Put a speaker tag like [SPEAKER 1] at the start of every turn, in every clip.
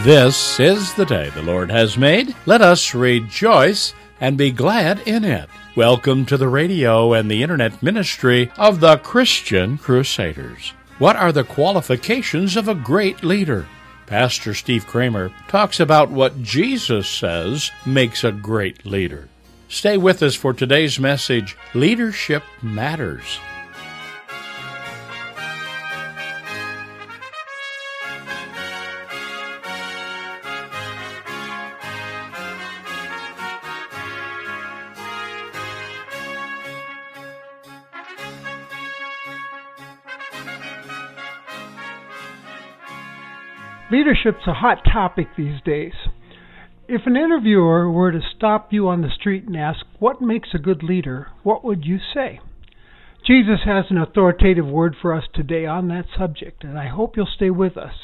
[SPEAKER 1] This is the day the Lord has made. Let us rejoice and be glad in it. Welcome to the radio and the internet ministry of the Christian Crusaders. What are the qualifications of a great leader? Pastor Steve Kramer talks about what Jesus says makes a great leader. Stay with us for today's message Leadership Matters.
[SPEAKER 2] Leadership's a hot topic these days. If an interviewer were to stop you on the street and ask, What makes a good leader? what would you say? Jesus has an authoritative word for us today on that subject, and I hope you'll stay with us.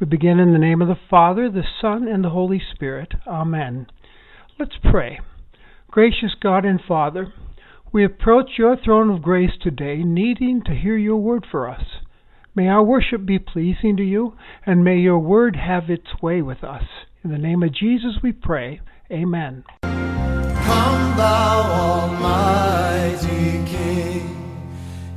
[SPEAKER 2] We begin in the name of the Father, the Son, and the Holy Spirit. Amen. Let's pray. Gracious God and Father, we approach your throne of grace today, needing to hear your word for us. May our worship be pleasing to you, and may your word have its way with us. In the name of Jesus we pray. Amen.
[SPEAKER 3] Come, thou Almighty King,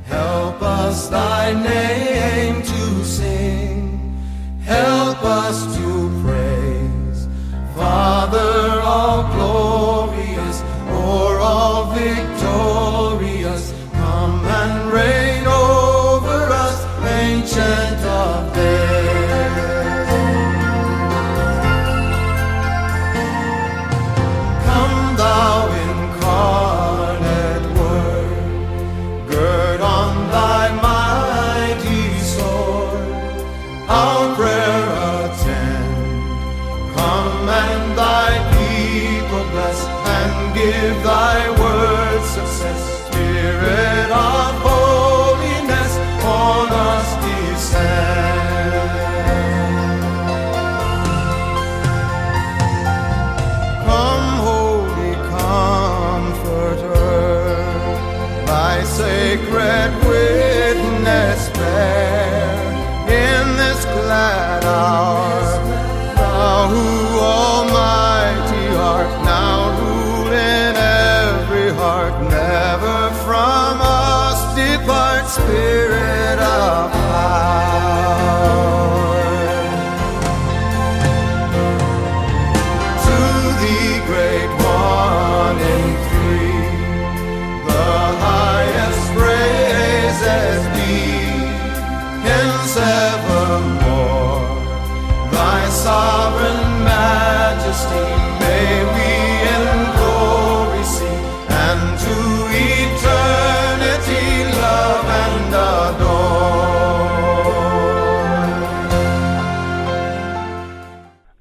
[SPEAKER 3] help us thy name to sing, help us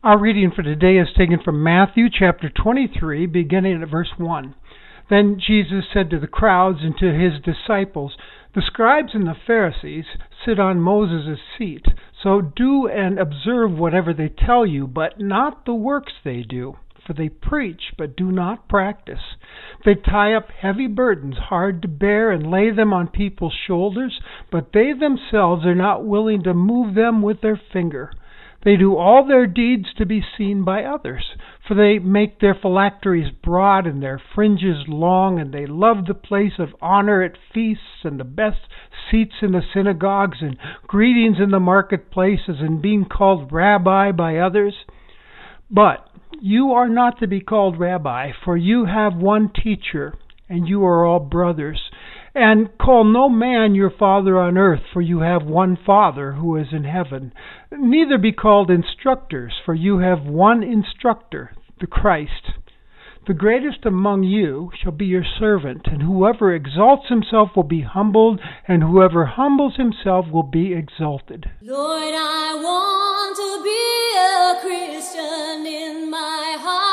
[SPEAKER 3] Our
[SPEAKER 2] reading for today is taken from Matthew chapter 23, beginning at verse 1. Then Jesus said to the crowds and to his disciples, The scribes and the Pharisees sit on Moses' seat, so do and observe whatever they tell you, but not the works they do. For they preach, but do not practice. They tie up heavy burdens hard to bear and lay them on people's shoulders, but they themselves are not willing to move them with their finger. They do all their deeds to be seen by others, for they make their phylacteries broad and their fringes long, and they love the place of honor at feasts and the best seats in the synagogues and greetings in the marketplaces and being called rabbi by others. But you are not to be called rabbi, for you have one teacher, and you are all brothers. And call no man your father on earth, for you have one Father who is in heaven. Neither be called instructors, for you have one instructor, the Christ. The greatest among you shall be your servant, and whoever exalts himself will be humbled, and whoever humbles himself will be exalted.
[SPEAKER 4] Lord, I want to be a Christian in my heart,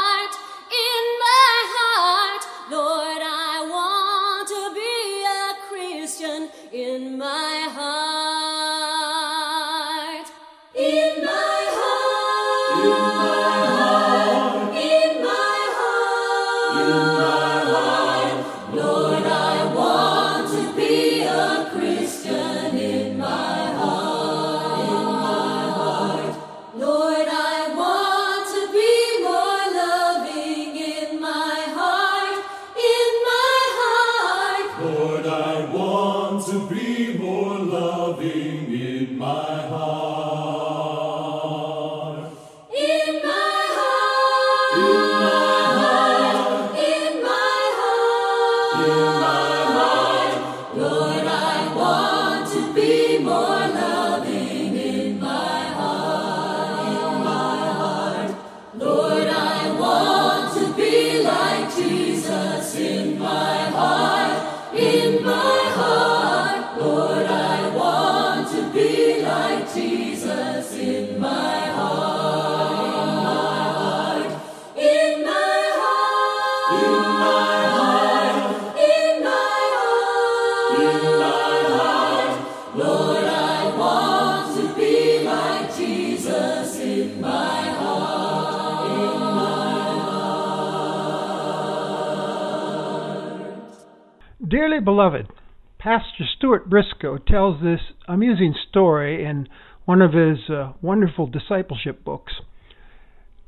[SPEAKER 2] Stuart Briscoe tells this amusing story in one of his uh, wonderful discipleship books.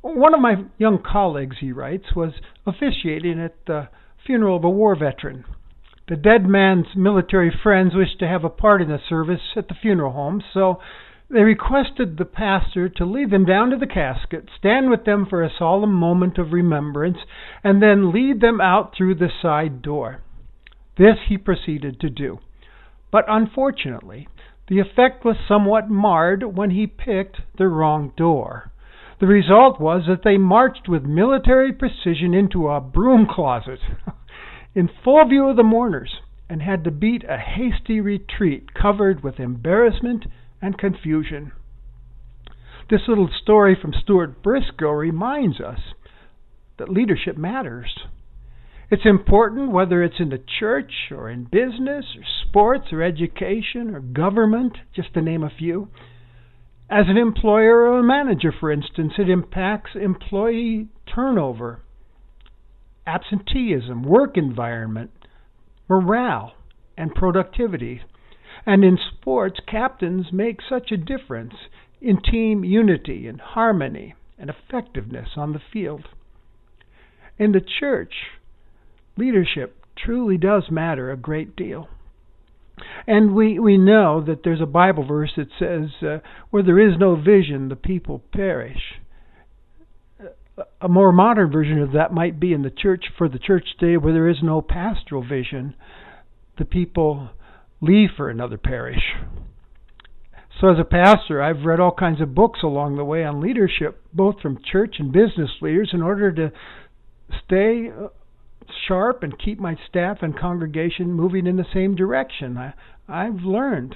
[SPEAKER 2] One of my young colleagues, he writes, was officiating at the funeral of a war veteran. The dead man's military friends wished to have a part in the service at the funeral home, so they requested the pastor to lead them down to the casket, stand with them for a solemn moment of remembrance, and then lead them out through the side door. This he proceeded to do. But unfortunately, the effect was somewhat marred when he picked the wrong door. The result was that they marched with military precision into a broom closet in full view of the mourners and had to beat a hasty retreat covered with embarrassment and confusion. This little story from Stuart Briscoe reminds us that leadership matters. It's important whether it's in the church or in business or sports or education or government, just to name a few. As an employer or a manager, for instance, it impacts employee turnover, absenteeism, work environment, morale, and productivity. And in sports, captains make such a difference in team unity and harmony and effectiveness on the field. In the church, leadership truly does matter a great deal. And we, we know that there's a Bible verse that says, uh, where there is no vision, the people perish. A more modern version of that might be in the church, for the church today, where there is no pastoral vision, the people leave for another parish. So, as a pastor, I've read all kinds of books along the way on leadership, both from church and business leaders, in order to stay sharp and keep my staff and congregation moving in the same direction. I, I've learned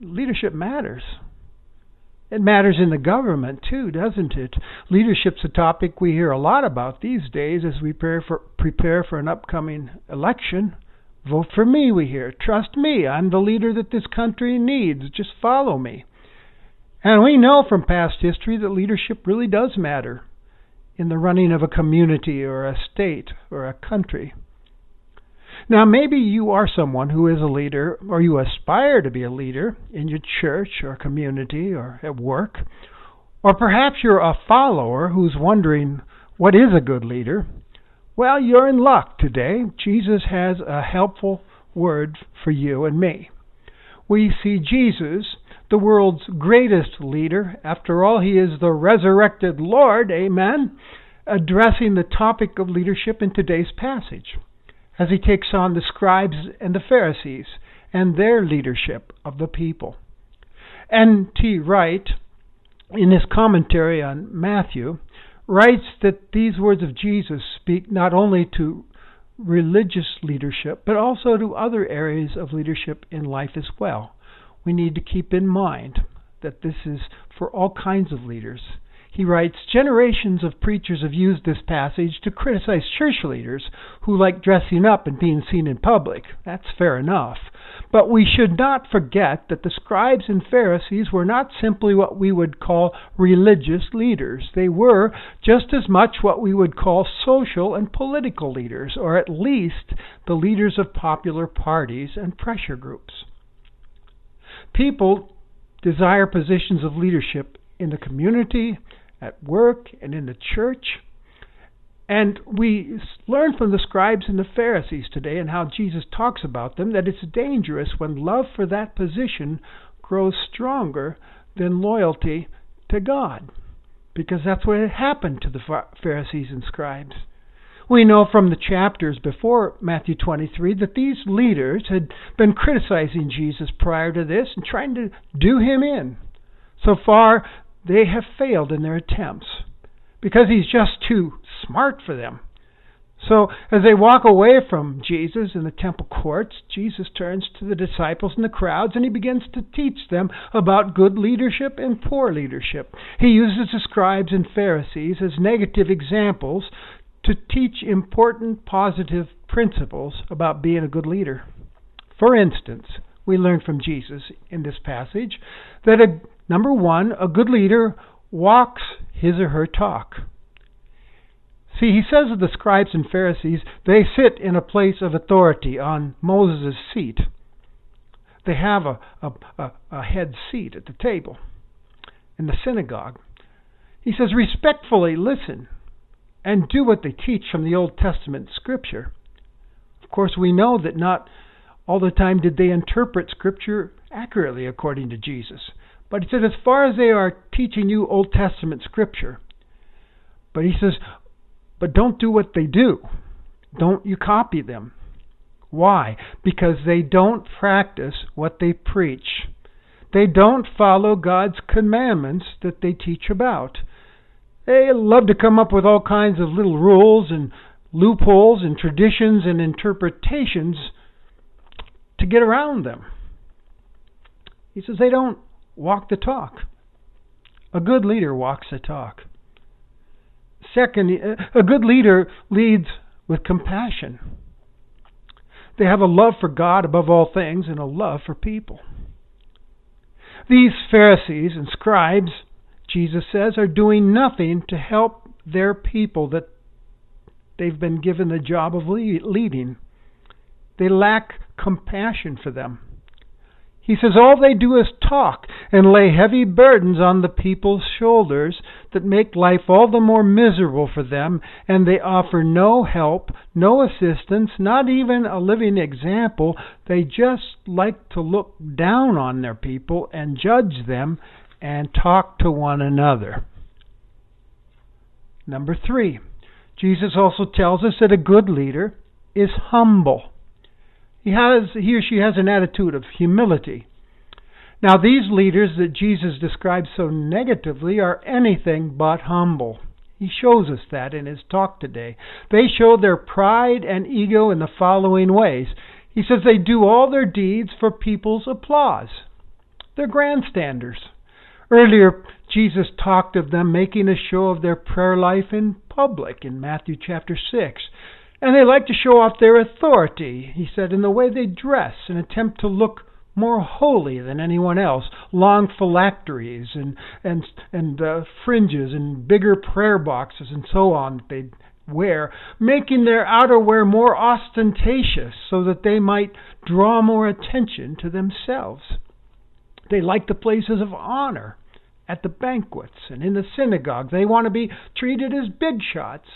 [SPEAKER 2] leadership matters. It matters in the government too, doesn't it? Leadership's a topic we hear a lot about these days as we prepare for, prepare for an upcoming election. Vote for me, we hear. Trust me, I'm the leader that this country needs. Just follow me. And we know from past history that leadership really does matter in the running of a community or a state or a country. Now, maybe you are someone who is a leader, or you aspire to be a leader in your church or community or at work. Or perhaps you're a follower who's wondering, what is a good leader? Well, you're in luck today. Jesus has a helpful word for you and me. We see Jesus, the world's greatest leader, after all, he is the resurrected Lord, amen, addressing the topic of leadership in today's passage as he takes on the scribes and the Pharisees and their leadership of the people. N.T. Wright, in his commentary on Matthew, writes that these words of Jesus speak not only to religious leadership, but also to other areas of leadership in life as well. We need to keep in mind that this is for all kinds of leaders. He writes Generations of preachers have used this passage to criticize church leaders who like dressing up and being seen in public. That's fair enough. But we should not forget that the scribes and Pharisees were not simply what we would call religious leaders. They were just as much what we would call social and political leaders, or at least the leaders of popular parties and pressure groups. People desire positions of leadership in the community, at work, and in the church. And we learn from the scribes and the Pharisees today and how Jesus talks about them that it's dangerous when love for that position grows stronger than loyalty to God. Because that's what had happened to the Pharisees and scribes. We know from the chapters before Matthew 23 that these leaders had been criticizing Jesus prior to this and trying to do him in. So far, they have failed in their attempts because he's just too smart for them. So, as they walk away from Jesus in the temple courts, Jesus turns to the disciples and the crowds and he begins to teach them about good leadership and poor leadership. He uses the scribes and Pharisees as negative examples to teach important positive principles about being a good leader. For instance, we learn from Jesus in this passage that a, number one, a good leader walks his or her talk. See, he says of the scribes and Pharisees, they sit in a place of authority on Moses' seat. They have a, a, a head seat at the table in the synagogue. He says, respectfully listen and do what they teach from the Old Testament Scripture. Of course, we know that not all the time did they interpret Scripture accurately according to Jesus. But he said, as far as they are teaching you Old Testament Scripture, but he says, but don't do what they do. Don't you copy them. Why? Because they don't practice what they preach. They don't follow God's commandments that they teach about. They love to come up with all kinds of little rules and loopholes and traditions and interpretations to get around them. He says they don't walk the talk. A good leader walks the talk. Second, a good leader leads with compassion. They have a love for God above all things and a love for people. These Pharisees and scribes Jesus says, are doing nothing to help their people that they've been given the job of leading. They lack compassion for them. He says all they do is talk and lay heavy burdens on the people's shoulders that make life all the more miserable for them, and they offer no help, no assistance, not even a living example. They just like to look down on their people and judge them and talk to one another. Number three, Jesus also tells us that a good leader is humble. He has he or she has an attitude of humility. Now these leaders that Jesus describes so negatively are anything but humble. He shows us that in his talk today. They show their pride and ego in the following ways. He says they do all their deeds for people's applause. They're grandstanders. Earlier, Jesus talked of them making a show of their prayer life in public in Matthew chapter 6. And they like to show off their authority, he said, in the way they dress and attempt to look more holy than anyone else. Long phylacteries and and and uh, fringes and bigger prayer boxes and so on that they wear, making their outerwear more ostentatious so that they might draw more attention to themselves. They like the places of honor at the banquets and in the synagogue. They want to be treated as big shots.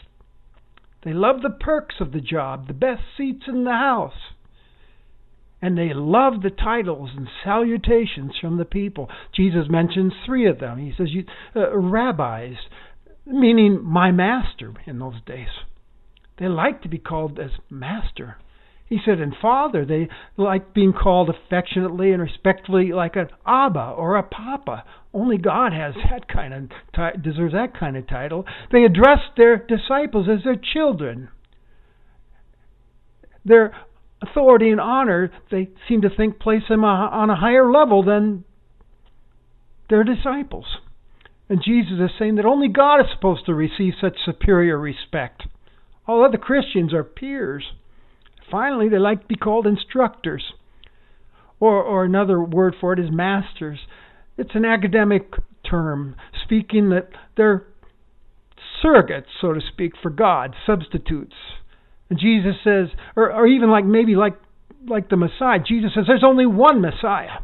[SPEAKER 2] They love the perks of the job, the best seats in the house. And they love the titles and salutations from the people. Jesus mentions three of them. He says, uh, rabbis, meaning my master in those days. They like to be called as master. He said, and father, they like being called affectionately and respectfully like an Abba or a Papa. Only God has that kind of t- deserves that kind of title. They address their disciples as their children. Their authority and honor, they seem to think, place them on a higher level than their disciples. And Jesus is saying that only God is supposed to receive such superior respect. All other Christians are peers. Finally, they like to be called instructors. Or, or another word for it is masters. It's an academic term, speaking that they're surrogates, so to speak, for God, substitutes. And Jesus says, or, or even like maybe like like the Messiah, Jesus says there's only one Messiah.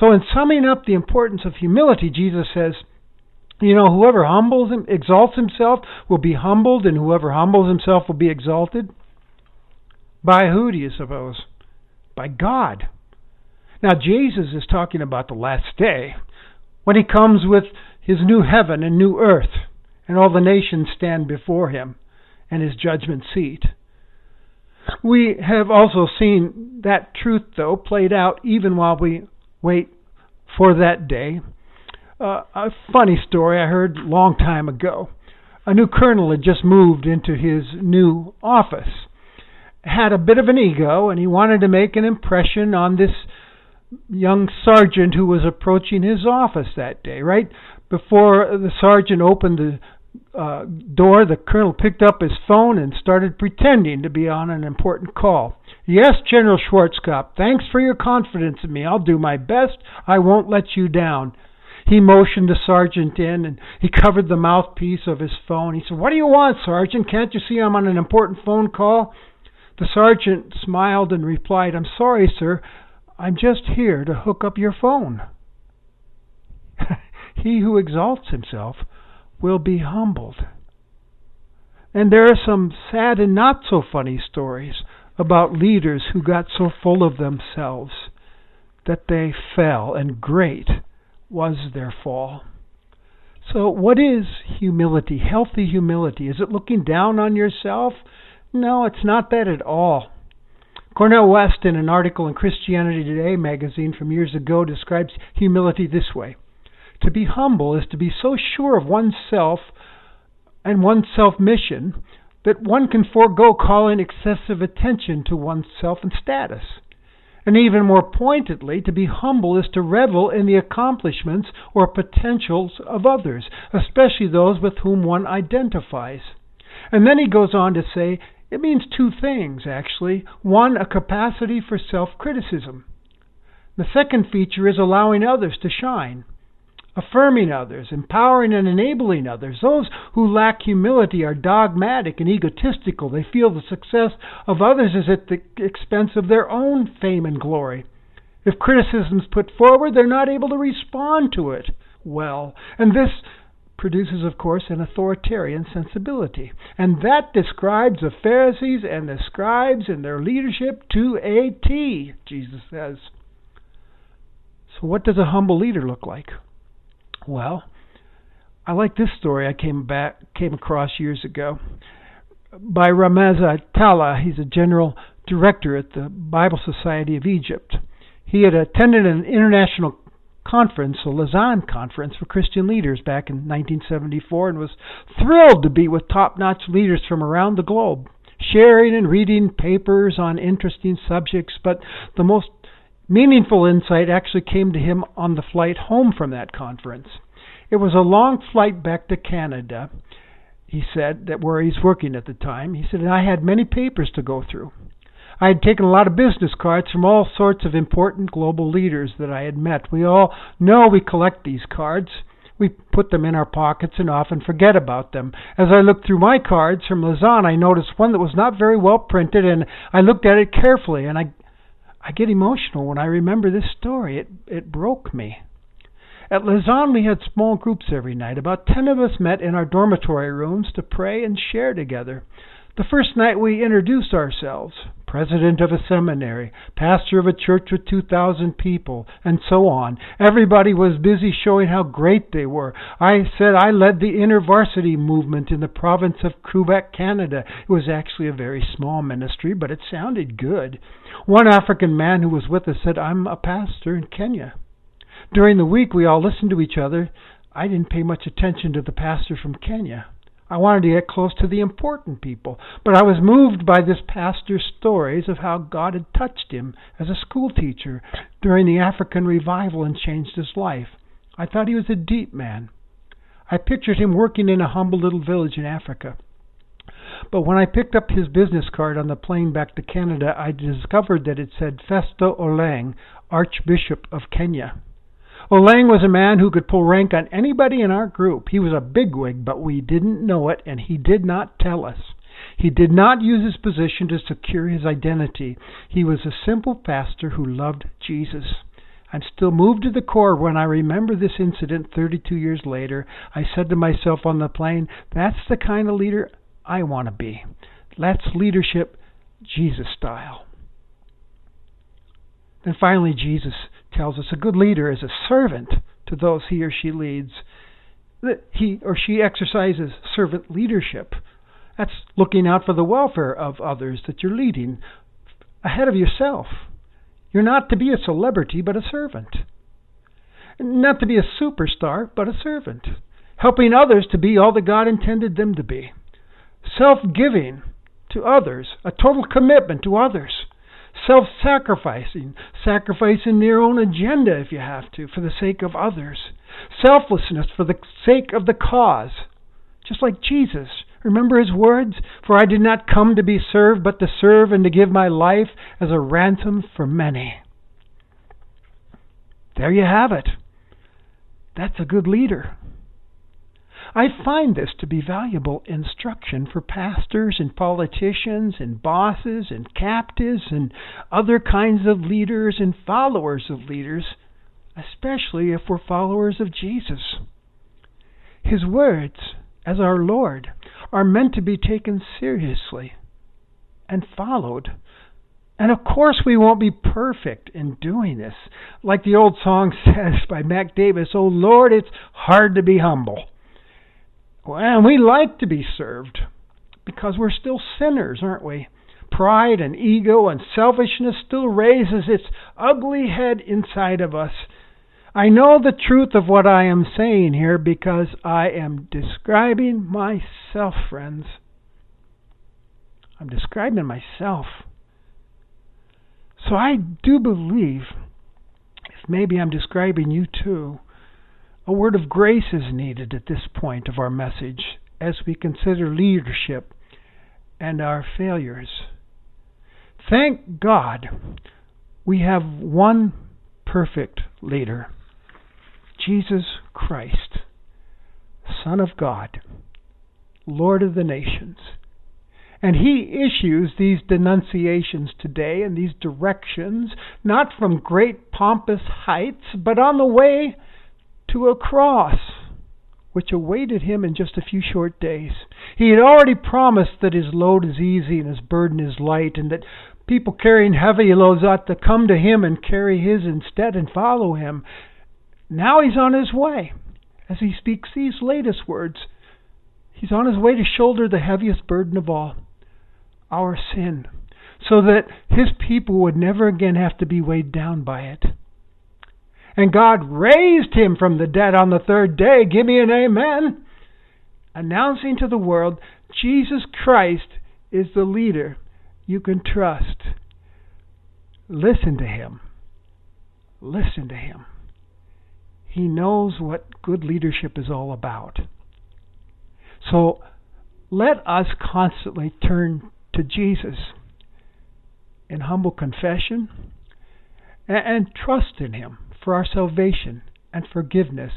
[SPEAKER 2] So in summing up the importance of humility, Jesus says You know, whoever humbles him, exalts himself will be humbled, and whoever humbles himself will be exalted. By who do you suppose? By God. Now, Jesus is talking about the last day, when he comes with his new heaven and new earth, and all the nations stand before him and his judgment seat. We have also seen that truth, though, played out even while we wait for that day. Uh, a funny story I heard long time ago. A new colonel had just moved into his new office, had a bit of an ego, and he wanted to make an impression on this young sergeant who was approaching his office that day. Right before the sergeant opened the uh, door, the colonel picked up his phone and started pretending to be on an important call. Yes, General Schwarzkopf, thanks for your confidence in me. I'll do my best. I won't let you down. He motioned the sergeant in and he covered the mouthpiece of his phone. He said, What do you want, Sergeant? Can't you see I'm on an important phone call? The sergeant smiled and replied, I'm sorry, sir. I'm just here to hook up your phone. he who exalts himself will be humbled. And there are some sad and not so funny stories about leaders who got so full of themselves that they fell, and great was their fall. So, what is humility? Healthy humility? Is it looking down on yourself? No, it's not that at all. Cornel West, in an article in Christianity Today magazine from years ago, describes humility this way To be humble is to be so sure of oneself and one's self mission that one can forego calling excessive attention to oneself and status. And even more pointedly, to be humble is to revel in the accomplishments or potentials of others, especially those with whom one identifies. And then he goes on to say it means two things, actually. One, a capacity for self criticism. The second feature is allowing others to shine, affirming others, empowering and enabling others. Those who lack humility are dogmatic and egotistical. They feel the success of others is at the expense of their own fame and glory. If criticism is put forward, they're not able to respond to it well. And this produces, of course, an authoritarian sensibility. And that describes the Pharisees and the scribes and their leadership to a T, Jesus says. So, what does a humble leader look like? Well, I like this story I came back came across years ago by Ramez Atallah. He's a general director at the Bible Society of Egypt. He had attended an international conference, a Lausanne conference for Christian leaders back in 1974, and was thrilled to be with top notch leaders from around the globe, sharing and reading papers on interesting subjects. But the most meaningful insight actually came to him on the flight home from that conference. It was a long flight back to Canada, he said, that where he's working at the time. He said, I had many papers to go through. I had taken a lot of business cards from all sorts of important global leaders that I had met. We all know we collect these cards. We put them in our pockets and often forget about them. As I looked through my cards from Lausanne, I noticed one that was not very well printed, and I looked at it carefully. And I, I get emotional when I remember this story. It it broke me. At Lausanne, we had small groups every night. About ten of us met in our dormitory rooms to pray and share together. The first night we introduced ourselves president of a seminary, pastor of a church with 2,000 people, and so on. Everybody was busy showing how great they were. I said I led the InterVarsity movement in the province of Quebec, Canada. It was actually a very small ministry, but it sounded good. One African man who was with us said, I'm a pastor in Kenya. During the week, we all listened to each other. I didn't pay much attention to the pastor from Kenya. I wanted to get close to the important people, but I was moved by this pastor's stories of how God had touched him as a school teacher during the African revival and changed his life. I thought he was a deep man. I pictured him working in a humble little village in Africa. But when I picked up his business card on the plane back to Canada, I discovered that it said Festo Olang, Archbishop of Kenya. Olang was a man who could pull rank on anybody in our group. He was a bigwig, but we didn't know it, and he did not tell us. He did not use his position to secure his identity. He was a simple pastor who loved Jesus. I'm still moved to the core when I remember this incident 32 years later. I said to myself on the plane, that's the kind of leader I want to be. That's leadership Jesus style. Then finally, Jesus tells us a good leader is a servant to those he or she leads. That he or she exercises servant leadership. That's looking out for the welfare of others that you're leading ahead of yourself. You're not to be a celebrity, but a servant. Not to be a superstar, but a servant. Helping others to be all that God intended them to be. Self giving to others, a total commitment to others. Self sacrificing, sacrificing your own agenda if you have to, for the sake of others. Selflessness for the sake of the cause, just like Jesus Remember his words? For I did not come to be served, but to serve and to give my life as a ransom for many. There you have it. That's a good leader. I find this to be valuable instruction for pastors and politicians and bosses and captives and other kinds of leaders and followers of leaders, especially if we're followers of Jesus. His words, as our Lord, are meant to be taken seriously and followed. And of course, we won't be perfect in doing this. Like the old song says by Mac Davis, Oh Lord, it's hard to be humble. And we like to be served because we're still sinners, aren't we? Pride and ego and selfishness still raises its ugly head inside of us I know the truth of what I am saying here because I am describing myself, friends. I'm describing myself. So I do believe, if maybe I'm describing you too, a word of grace is needed at this point of our message as we consider leadership and our failures. Thank God we have one perfect leader. Jesus Christ, Son of God, Lord of the nations. And he issues these denunciations today and these directions, not from great pompous heights, but on the way to a cross, which awaited him in just a few short days. He had already promised that his load is easy and his burden is light, and that people carrying heavy loads ought to come to him and carry his instead and follow him. Now he's on his way. As he speaks these latest words, he's on his way to shoulder the heaviest burden of all our sin, so that his people would never again have to be weighed down by it. And God raised him from the dead on the third day. Give me an amen. Announcing to the world Jesus Christ is the leader you can trust. Listen to him. Listen to him. He knows what good leadership is all about. So let us constantly turn to Jesus in humble confession and, and trust in Him for our salvation and forgiveness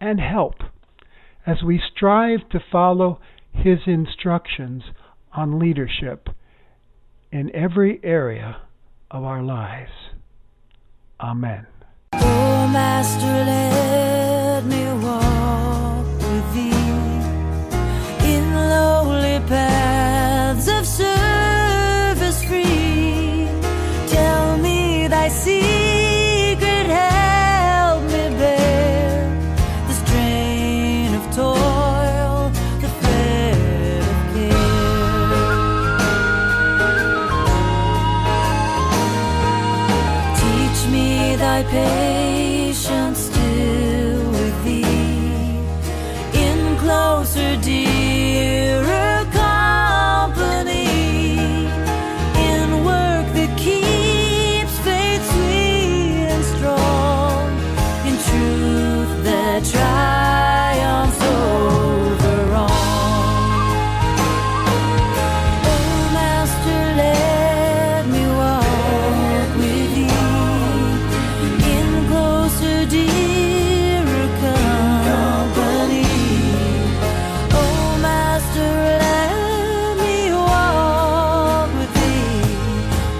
[SPEAKER 2] and help as we strive to follow His instructions on leadership in every area of our lives. Amen.
[SPEAKER 5] Oh, Master,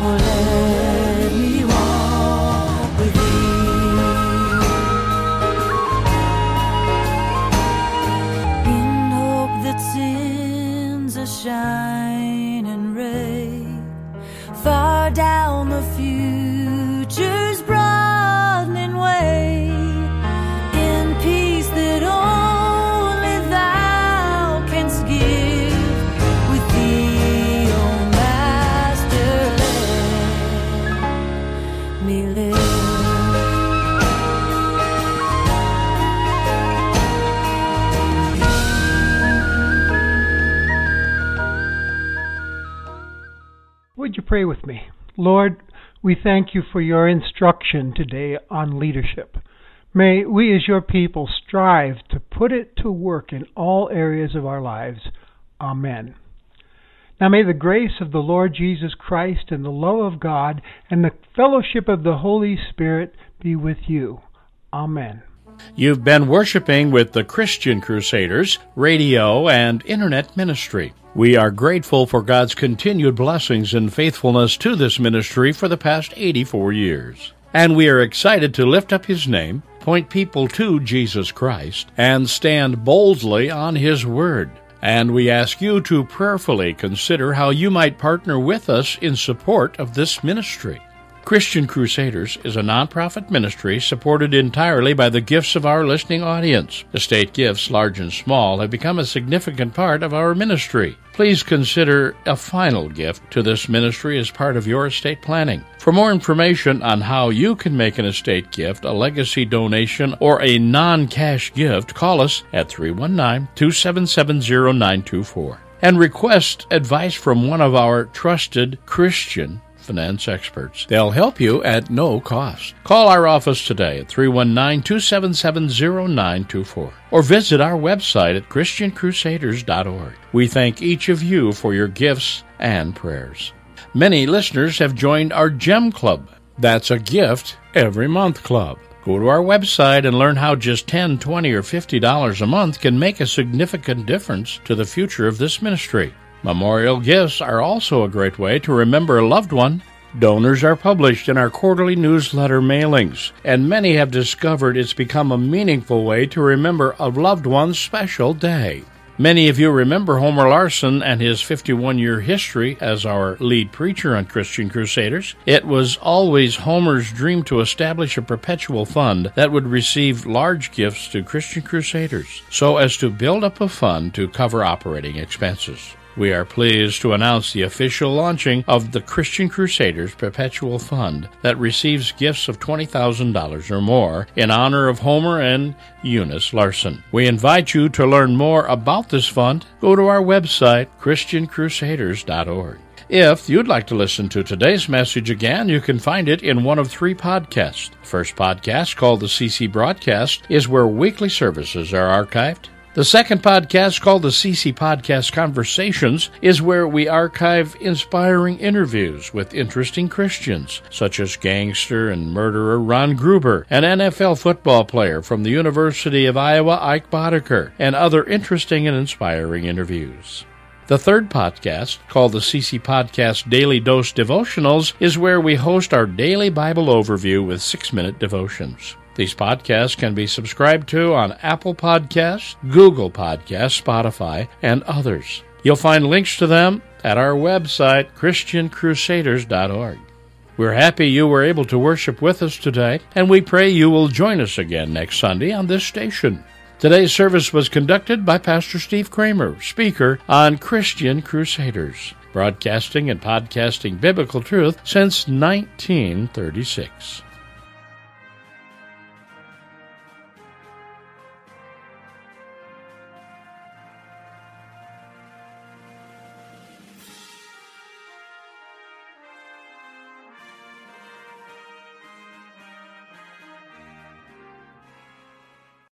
[SPEAKER 2] Hola. Lord, we thank you for your instruction today on leadership. May we as your people strive to put it to work in all areas of our lives. Amen. Now may the grace of the Lord Jesus Christ and the love of God and the fellowship of the Holy Spirit be with you. Amen.
[SPEAKER 1] You've been worshiping with the Christian Crusaders radio and internet ministry. We are grateful for God's continued blessings and faithfulness to this ministry for the past 84 years. And we are excited to lift up His name, point people to Jesus Christ, and stand boldly on His Word. And we ask you to prayerfully consider how you might partner with us in support of this ministry. Christian Crusaders is a nonprofit ministry supported entirely by the gifts of our listening audience. Estate gifts, large and small, have become a significant part of our ministry. Please consider a final gift to this ministry as part of your estate planning. For more information on how you can make an estate gift, a legacy donation, or a non cash gift, call us at 319 277 0924 and request advice from one of our trusted Christian finance experts. They'll help you at no cost. Call our office today at 319 277 0924 or visit our website at ChristianCrusaders.org. We thank each of you for your gifts and prayers. Many listeners have joined our GEM Club. That's a gift every month club. Go to our website and learn how just $10, $20, or $50 a month can make a significant difference to the future of this ministry. Memorial gifts are also a great way to remember a loved one. Donors are published in our quarterly newsletter mailings, and many have discovered it's become a meaningful way to remember a loved one's special day. Many of you remember Homer Larson and his 51 year history as our lead preacher on Christian Crusaders. It was always Homer's dream to establish a perpetual fund that would receive large gifts to Christian Crusaders so as to build up a fund to cover operating expenses. We are pleased to announce the official launching of the Christian Crusaders Perpetual Fund that receives gifts of $20,000 or more in honor of Homer and Eunice Larson. We invite you to learn more about this fund. Go to our website, ChristianCrusaders.org. If you'd like to listen to today's message again, you can find it in one of three podcasts. The first podcast, called the CC Broadcast, is where weekly services are archived. The second podcast, called the CC Podcast Conversations, is where we archive inspiring interviews with interesting Christians, such as gangster and murderer Ron Gruber, an NFL football player from the University of Iowa, Ike Boddicker, and other interesting and inspiring interviews. The third podcast, called the CC Podcast Daily Dose Devotionals, is where we host our daily Bible overview with six minute devotions. These podcasts can be subscribed to on Apple Podcasts, Google Podcasts, Spotify, and others. You'll find links to them at our website, ChristianCrusaders.org. We're happy you were able to worship with us today, and we pray you will join us again next Sunday on this station. Today's service was conducted by Pastor Steve Kramer, speaker on Christian Crusaders, broadcasting and podcasting biblical truth since 1936.